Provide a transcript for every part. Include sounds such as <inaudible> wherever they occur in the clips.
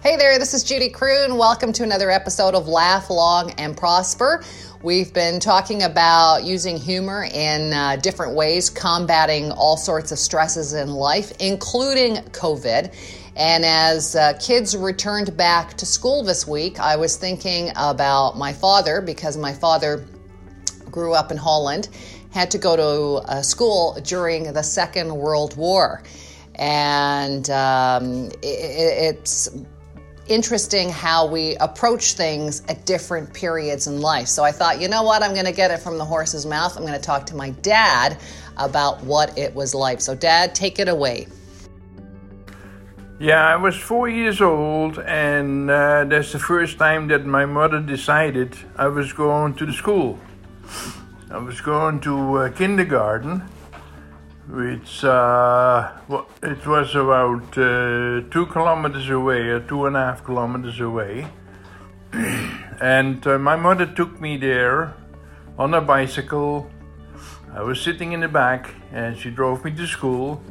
Hey there, this is Judy Croon. Welcome to another episode of Laugh Long and Prosper. We've been talking about using humor in uh, different ways, combating all sorts of stresses in life, including COVID. And as uh, kids returned back to school this week, I was thinking about my father because my father grew up in Holland, had to go to uh, school during the Second World War. And um, it, it's interesting how we approach things at different periods in life. So I thought, you know what? I'm going to get it from the horse's mouth. I'm going to talk to my dad about what it was like. So, Dad, take it away. Yeah, I was four years old, and uh, that's the first time that my mother decided I was going to the school. I was going to uh, kindergarten which uh, it was about uh, two kilometers away, or two and a half kilometers away. <clears throat> and uh, my mother took me there on a bicycle. I was sitting in the back, and she drove me to school.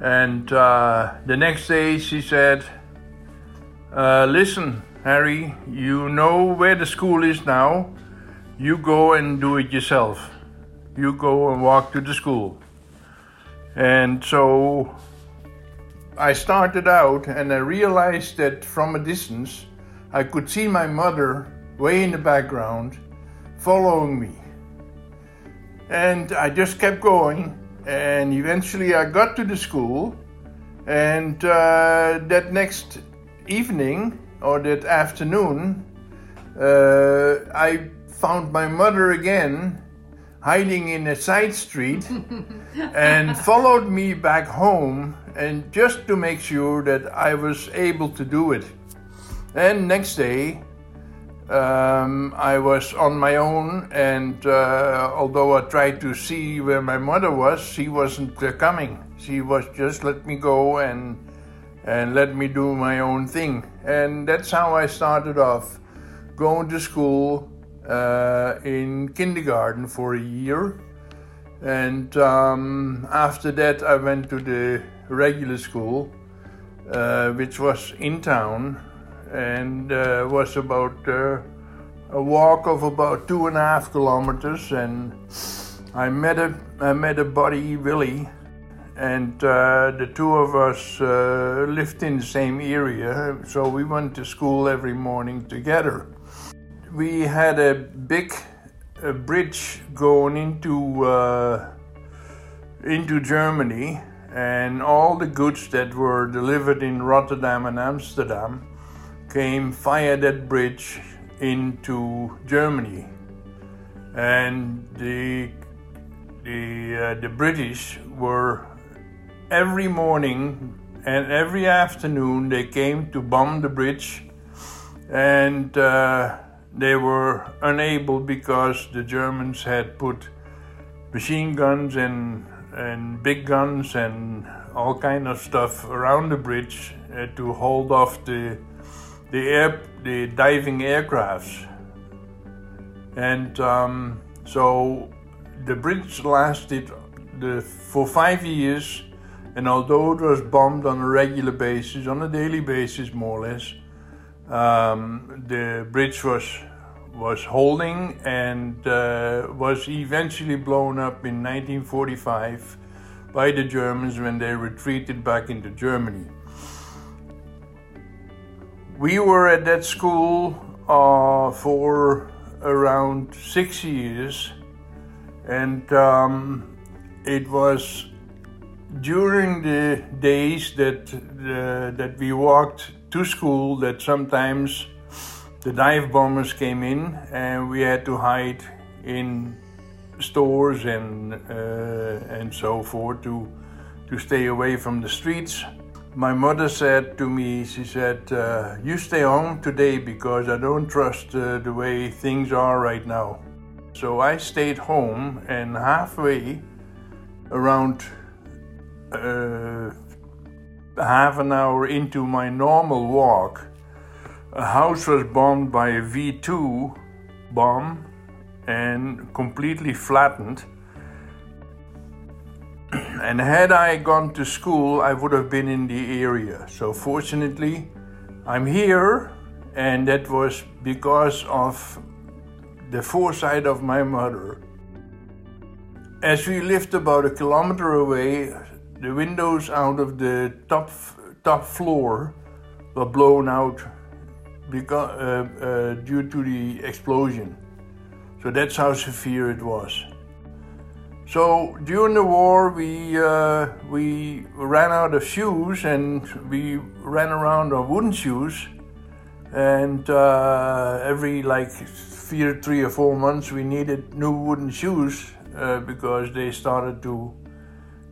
And uh, the next day, she said, uh, "Listen, Harry, you know where the school is now. You go and do it yourself. You go and walk to the school." And so I started out and I realized that from a distance I could see my mother way in the background following me. And I just kept going and eventually I got to the school and uh, that next evening or that afternoon uh, I found my mother again hiding in a side street and <laughs> followed me back home and just to make sure that I was able to do it. And next day, um, I was on my own, and uh, although I tried to see where my mother was, she wasn't uh, coming. She was just let me go and and let me do my own thing, and that's how I started off, going to school, uh, in kindergarten for a year. And um, after that, I went to the regular school, uh, which was in town and uh, was about uh, a walk of about two and a half kilometers. And I met a, I met a buddy, Willie, and uh, the two of us uh, lived in the same area, so we went to school every morning together we had a big a bridge going into uh, into Germany, and all the goods that were delivered in Rotterdam and Amsterdam came via that bridge into Germany, and the the uh, the British were every morning and every afternoon they came to bomb the bridge and. Uh, they were unable because the Germans had put machine guns and and big guns and all kind of stuff around the bridge uh, to hold off the the air the diving aircrafts. And um, so the bridge lasted the, for five years and although it was bombed on a regular basis on a daily basis more or less um, the bridge was was holding and uh, was eventually blown up in 1945 by the Germans when they retreated back into Germany. We were at that school uh, for around six years, and um, it was during the days that uh, that we walked to school that sometimes the dive bombers came in and we had to hide in stores and uh, and so forth to to stay away from the streets. My mother said to me, she said, uh, "You stay home today because I don't trust uh, the way things are right now." So I stayed home, and halfway around uh, half an hour into my normal walk, a house was bombed by a V 2 bomb and completely flattened. <clears throat> and had I gone to school, I would have been in the area. So, fortunately, I'm here, and that was because of the foresight of my mother. As we lived about a kilometer away, the windows out of the top top floor were blown out because, uh, uh, due to the explosion. So that's how severe it was. So during the war, we uh, we ran out of shoes and we ran around on wooden shoes. And uh, every like three, three or four months, we needed new wooden shoes uh, because they started to,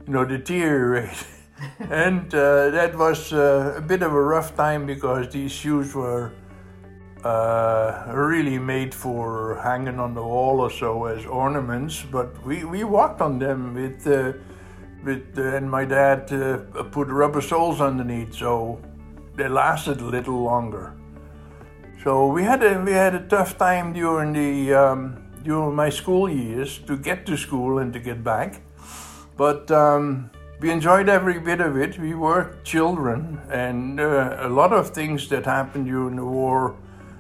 you know, deteriorate. <laughs> and uh, that was uh, a bit of a rough time because these shoes were uh, really made for hanging on the wall or so as ornaments, but we, we walked on them with, uh, with uh, and my dad uh, put rubber soles underneath, so they lasted a little longer. So we had a we had a tough time during the um, during my school years to get to school and to get back, but um, we enjoyed every bit of it. We were children, and uh, a lot of things that happened during the war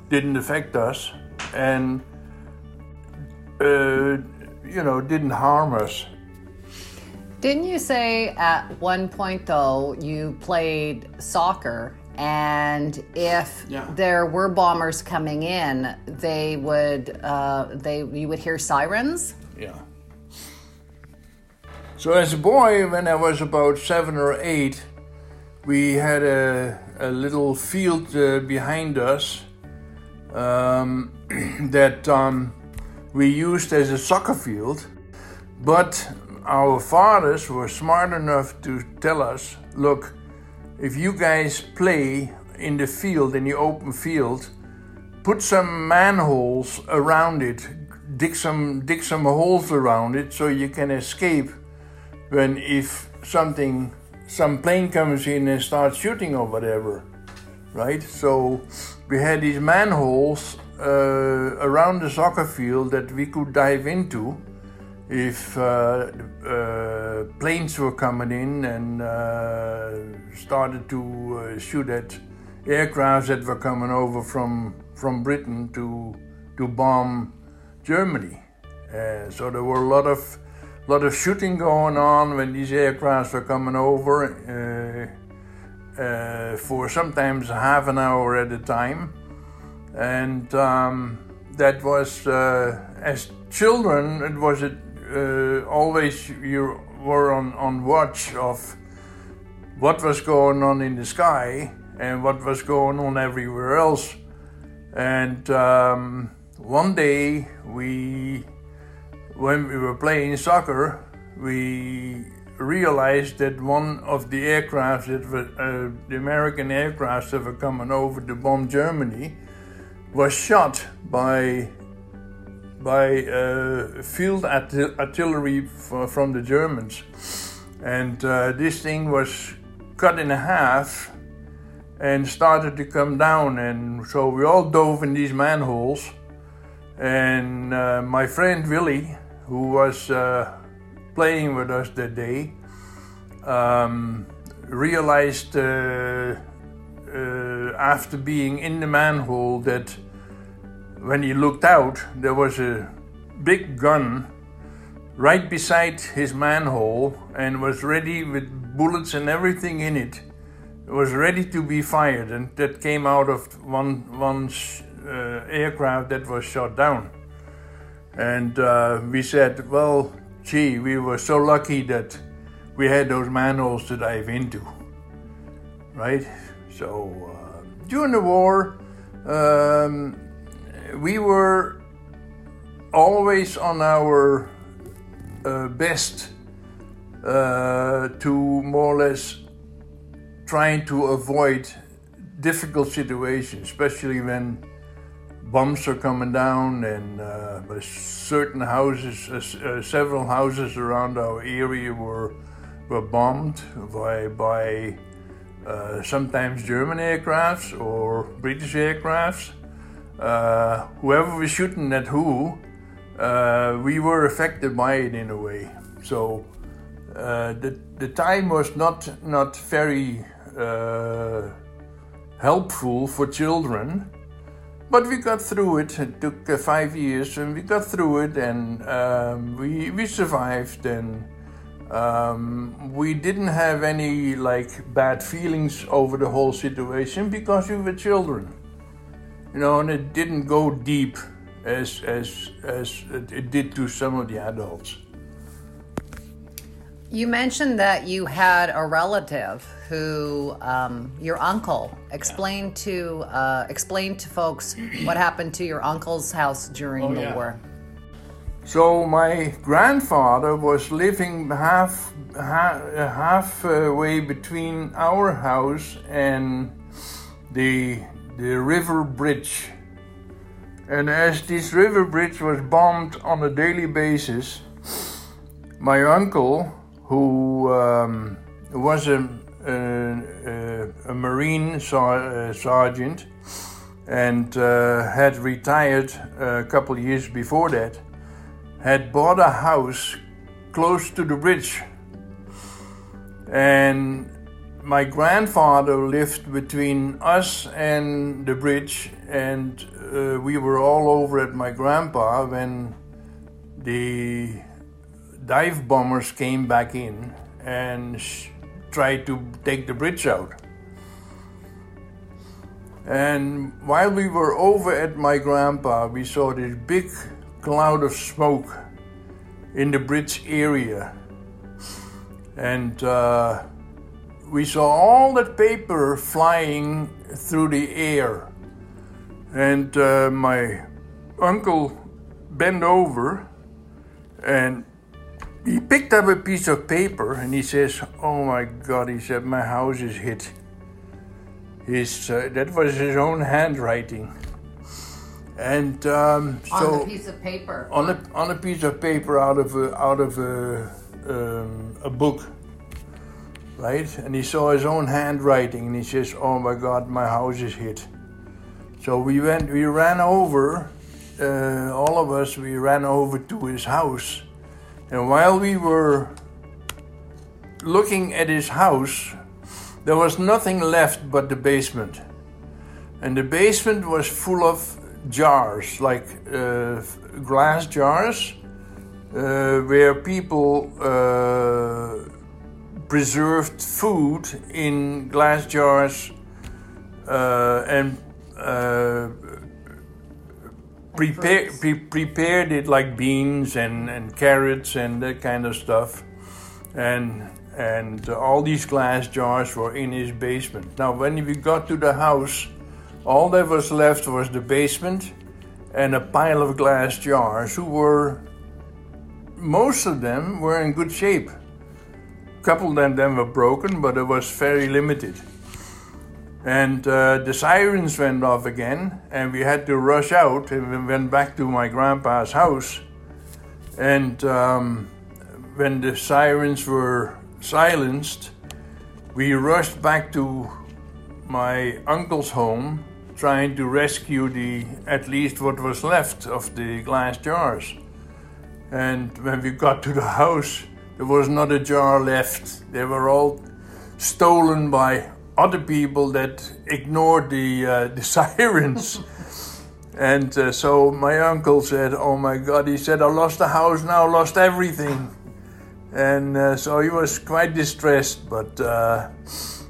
didn't affect us and uh, you know didn't harm us didn't you say at one point though you played soccer and if yeah. there were bombers coming in they would uh, they you would hear sirens yeah so as a boy when i was about seven or eight we had a, a little field uh, behind us um, <clears throat> that um, we used as a soccer field, but our fathers were smart enough to tell us look, if you guys play in the field, in the open field, put some manholes around it, dig some, dig some holes around it so you can escape when if something, some plane comes in and starts shooting or whatever, right? So we had these manholes uh, around the soccer field that we could dive into if uh, uh, planes were coming in and uh, started to uh, shoot at aircrafts that were coming over from from Britain to to bomb Germany. Uh, so there were a lot of lot of shooting going on when these aircrafts were coming over uh, for sometimes half an hour at a time. And um, that was, uh, as children, it was uh, always you were on, on watch of what was going on in the sky and what was going on everywhere else. And um, one day we, when we were playing soccer, we realized that one of the aircrafts that were uh, the American aircrafts that were coming over to bomb Germany was shot by by uh, field artillery from the Germans, and uh, this thing was cut in half and started to come down, and so we all dove in these manholes, and uh, my friend Willie, who was uh, playing with us that day um, realized uh, uh, after being in the manhole that when he looked out, there was a big gun right beside his manhole and was ready with bullets and everything in it. It was ready to be fired, and that came out of one one uh, aircraft that was shot down. And uh, we said, well, gee, we were so lucky that we had those manholes to dive into, right? So uh, during the war, um, we were always on our uh, best uh, to more or less trying to avoid difficult situations, especially when bombs are coming down, and uh, certain houses, uh, uh, several houses around our area were were bombed by by uh, sometimes German aircrafts or British aircrafts. Uh, whoever was shooting at who, uh, we were affected by it in a way. So the the time was not not very helpful for children. But we got through it. It took uh, five years, and we got through it, and um, we we survived, and um, we didn't have any like bad feelings over the whole situation because we were children, you know, and it didn't go deep as as as it did to some of the adults. You mentioned that you had a relative who, um, your uncle, explained to uh, explain to folks what happened to your uncle's house during Oh, the yeah. war. So my grandfather was living half half halfway between our house and the the river bridge. And as this river bridge was bombed on a daily basis, my uncle, who um, was a, a, a marine uh, sergeant and uh, had retired a couple years before that, had bought a house close to the bridge. And my grandfather lived between us and the bridge, and uh, we were all over at my grandpa when the dive bombers came back in and sh- tried to take the bridge out. And while we were over at my grandpa, we saw this big cloud of smoke in the bridge area. And uh, we saw all that paper flying through the air. And uh, my uncle bent over and he picked up a piece of paper and he says, Oh my God, he said, my house is hit. His, uh, that was his own handwriting. And um, so on the piece of paper. on a on a piece of paper out of a, out of a um, a book, right? And he saw his own handwriting, and he says, "Oh my God, my house is hit." So we went, we ran over, uh, all of us, we ran over to his house, and while we were looking at his house, there was nothing left but the basement. And the basement was full of jars, like uh, glass jars, uh, where people uh, preserved food in glass jars uh, and uh, prepare, pre- prepared it like beans and, and carrots and that kind of stuff. And and all these glass jars were in his basement. Now, when we got to the house, all that was left was the basement and a pile of glass jars, who were most of them were in good shape. A couple of them were broken, but it was very limited. And uh, the sirens went off again, and we had to rush out and we went back to my grandpa's house. And um, when the sirens were silenced, we rushed back to my uncle's home, trying to rescue the at least what was left of the glass jars. And when we got to the house, there was not a jar left. They were all stolen by other people that ignored the uh, <laughs> the sirens. and uh, so my uncle said, "Oh my God!" He said, "I lost the house now, lost everything." And uh, so he was quite distressed, but uh,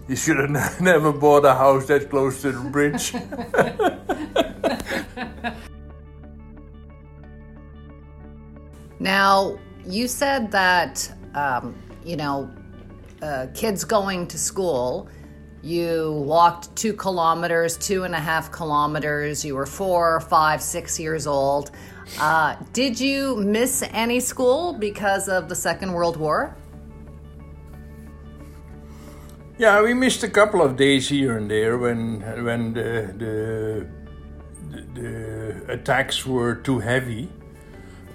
he should have <laughs> never bought a house that close to the bridge. <laughs> Now, you said that, um, you know, uh, kids going to school, you walked two kilometers, two and a half kilometers, you were four, five, six years old. Uh, did you miss any school because of the Second World War? Yeah, we missed a couple of days here and there when when the the, the, attacks were too heavy.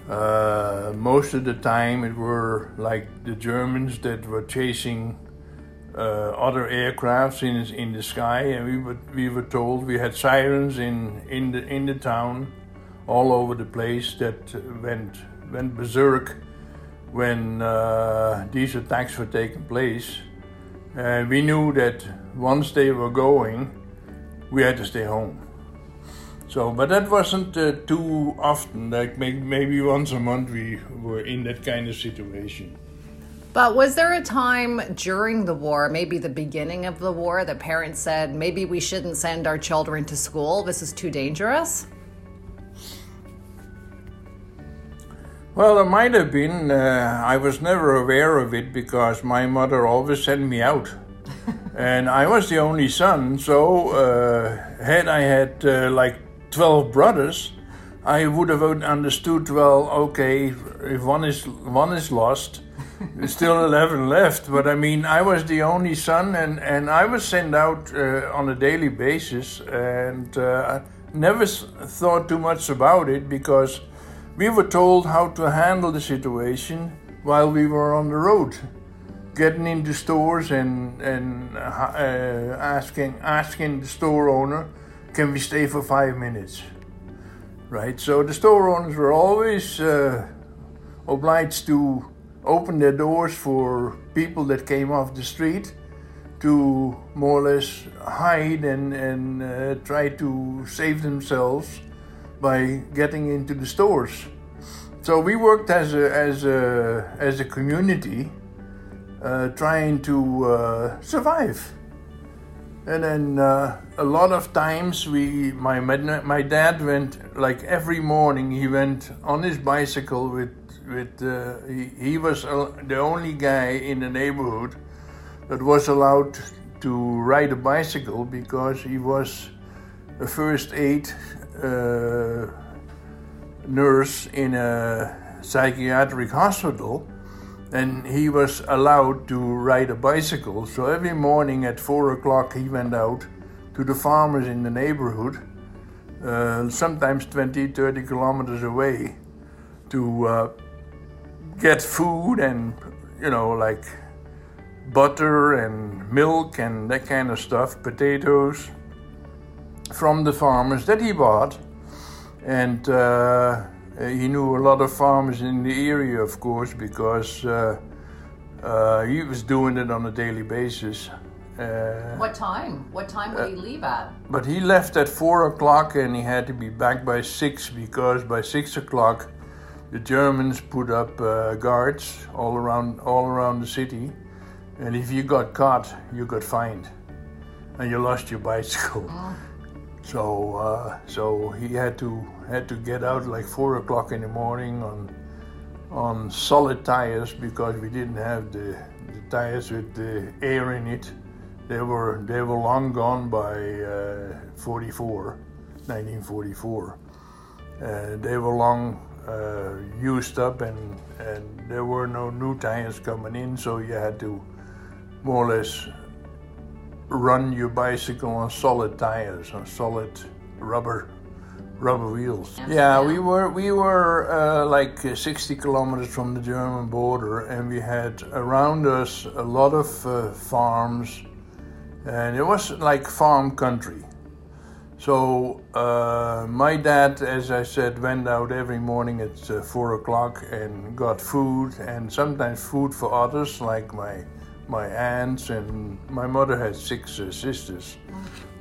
Uh, most of the time, it were like the Germans that were chasing uh, other aircrafts in in the sky, and we were we were told we had sirens in in the in the town, all over the place that went went berserk when uh, these attacks were taking place. And we knew that once they were going, we had to stay home. So, but that wasn't uh, too often. Like maybe once a month we were in that kind of situation. But was there a time during the war, maybe the beginning of the war, that parents said maybe we shouldn't send our children to school? This is too dangerous? Well, there might have been. Uh, I was never aware of it because my mother always sent me out. <laughs> and I was the only son, so uh, had I had uh, like 12 brothers, I would have understood well, okay, if one is, one is lost, there's still <laughs> 11 left. But I mean, I was the only son, and, and I was sent out uh, on a daily basis, and uh, I never thought too much about it because we were told how to handle the situation while we were on the road, getting into stores and and uh, asking asking the store owner, "Can we stay for five minutes?" Right. So the store owners were always uh, obliged to open their doors for people that came off the street to more or less hide and and uh, try to save themselves by getting into the stores. So we worked as a, as a, as a community uh, trying to uh, survive. And then uh, a lot of times we, my, my dad went, like every morning, he went on his bicycle with, with uh, he, he was the only guy in the neighborhood that was allowed to ride a bicycle because he was a first aid uh, nurse in a psychiatric hospital and he was allowed to ride a bicycle. So every morning at four o'clock he went out to the farmers in the neighborhood, uh, sometimes 20, 30 kilometers away, to uh, get food and, you know, like butter and milk and that kind of stuff, potatoes from the farmers that he bought. And uh, he knew a lot of farmers in the area, of course, because uh, uh, he was doing it on a daily basis. Uh, what time? What time would he uh, leave at? But he left at four o'clock and he had to be back by six because by six o'clock the Germans put up uh, guards all around all around the city, and if you got caught, you got fined, and you lost your bicycle. Oh. So uh, so he had to had to get out like four o'clock in the morning on on solid tires because we didn't have the, the tires with the air in it. They were they were long gone by uh, 44, 1944. Uh, they were long uh, used up and and there were no new tires coming in, so you had to more or less run your bicycle on solid tires, on solid rubber rubber wheels. Yeah, we were we were uh, like 60 kilometers from the German border, and we had around us a lot of uh, farms, and it was like farm country. So uh, my dad, as I said, went out every morning at uh, four o'clock and got food, and sometimes food for others, like my my aunts and my mother had six uh, sisters,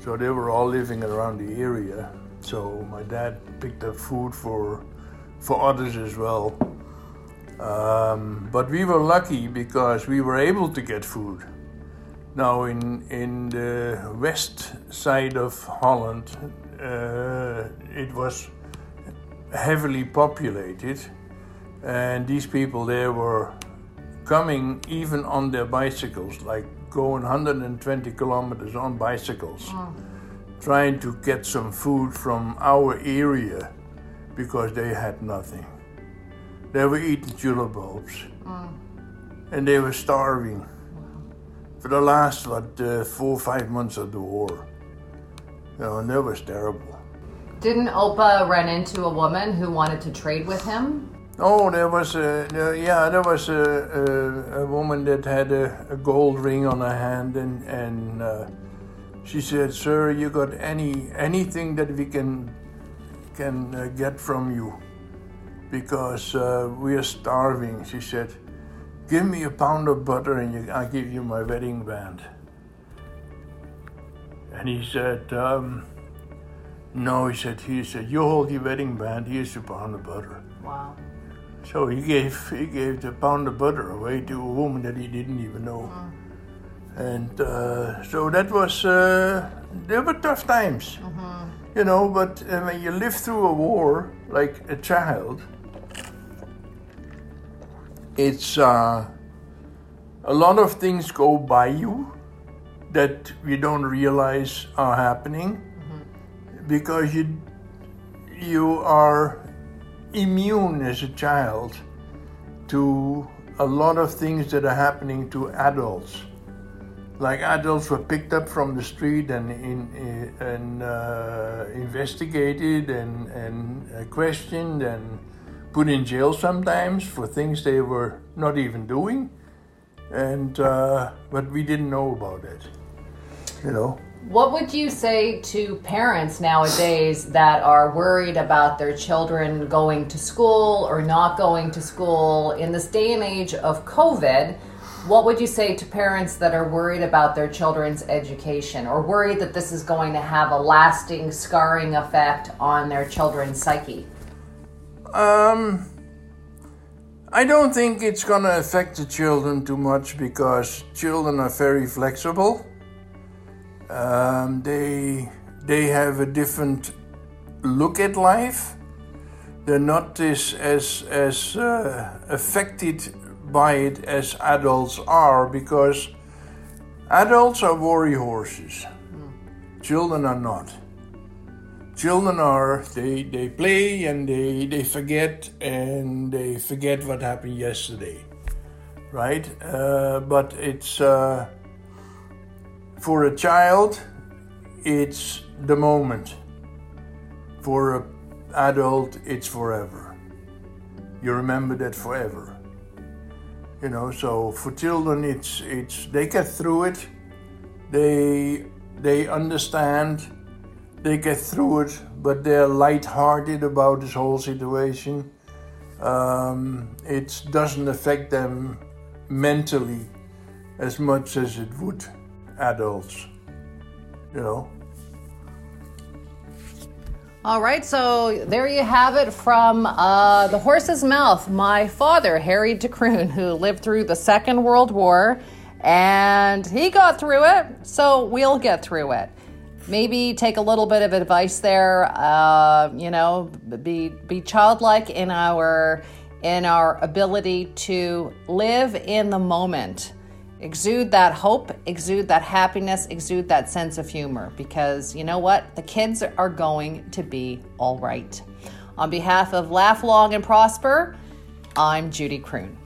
so they were all living around the area. So my dad picked up food for for others as well. Um, but we were lucky because we were able to get food. Now in in the west side of Holland, uh, it was heavily populated, and these people there were coming even on their bicycles, like going 120 kilometers on bicycles. Oh trying to get some food from our area because they had nothing. They were eating tulip bulbs mm. and they were starving for the last, what, uh, four or five months of the war. You know, and that was terrible. Didn't Opa run into a woman who wanted to trade with him? Oh, there was a yeah, there was a, a, a woman that had a, a, gold ring on her hand, and and uh, she said, "Sir, you got any anything that we can can uh, get from you because uh, we are starving." She said, "Give me a pound of butter and you, I'll give you my wedding band." And he said, um, no, he said, he said, you hold your wedding band, here's a pound of butter. Wow. So he gave he gave the pound of butter away to a woman that he didn't even know. And uh, so that was, uh, they were tough times. You know, but uh, when you live through a war like a child, it's uh, a lot of things go by you that we don't realize are happening because you you are immune as a child to a lot of things that are happening to adults. Like adults were picked up from the street and in, and uh, investigated and and uh, questioned and put in jail sometimes for things they were not even doing, and uh, but we didn't know about it. You know. What would you say to parents nowadays that are worried about their children going to school or not going to school in this day and age of COVID? What would you say to parents that are worried about their children's education or worried that this is going to have a lasting scarring effect on their children's psyche? Um, I don't think it's going to affect the children too much because children are very flexible. Um, they they have a different look at life. They're not as as as uh, affected by it as adults are because adults are worry horses. Children are not. Children are they they play and they they forget and they forget what happened yesterday, right? Uh, but it's. Uh, for a child, it's the moment. For an adult, it's forever. You remember that forever. You know, so for children, it's it's they get through it. They they understand. They get through it, but they're light-hearted about this whole situation. Um, it doesn't affect them mentally as much as it would adults, you know. All right, so there you have it from uh, the horse's mouth. My father, Harry de Kroon, who lived through the Second World War, and he got through it, so we'll get through it. Maybe take a little bit of advice there. Uh, you know, be be childlike in our in our ability to live in the moment exude that hope, exude that happiness, exude that sense of humor because you know what? The kids are going to be all right. On behalf of Laugh Long and Prosper, I'm Judy Croon.